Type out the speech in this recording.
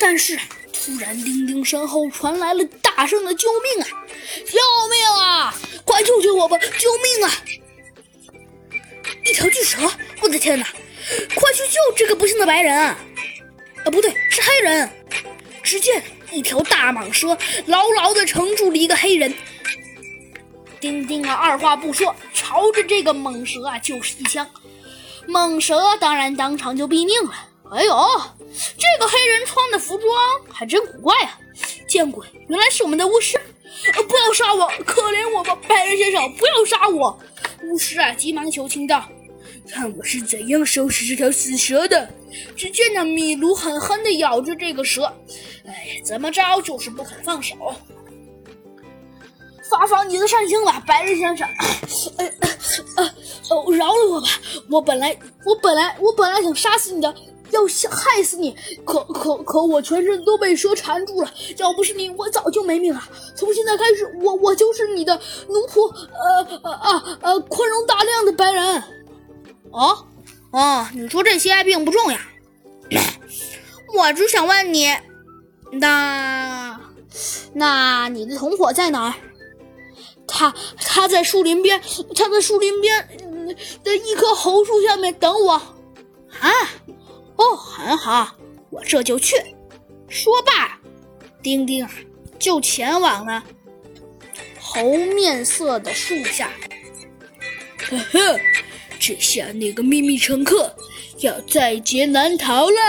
但是突然，丁丁身后传来了大声的“救命啊！救命啊！快救救我吧！救命啊！”一条巨蛇！我的天哪！快去救这个不幸的白人！啊，不对，是黑人。只见一条大蟒蛇牢牢地撑住了一个黑人。丁丁啊，二话不说，朝着这个蟒蛇啊就是一枪。蟒蛇当然当场就毙命了。哎呦，这个黑人穿的服装还真古怪啊！见鬼，原来是我们的巫师！不要杀我，可怜我吧，白人先生，不要杀我！巫师啊，急忙求情道：“看我是怎样收拾这条死蛇的！”只见那米卢狠狠地咬着这个蛇，哎，怎么着就是不肯放手。发放你的善心吧，白人先生！呃呃哦，饶了我吧！我本来我本来我本来想杀死你的，要害死你，可可可我全身都被蛇缠住了。要不是你，我早就没命了。从现在开始，我我就是你的奴仆。呃呃啊呃，宽容大量的白人。哦哦，你说这些并不重要。我只想问你，那那你的同伙在哪儿？他他在树林边，他在树林边的一棵猴树下面等我。啊，很好，我这就去。说罢，丁丁就前往了猴面色的树下。呵呵，这下那个秘密乘客要在劫难逃了。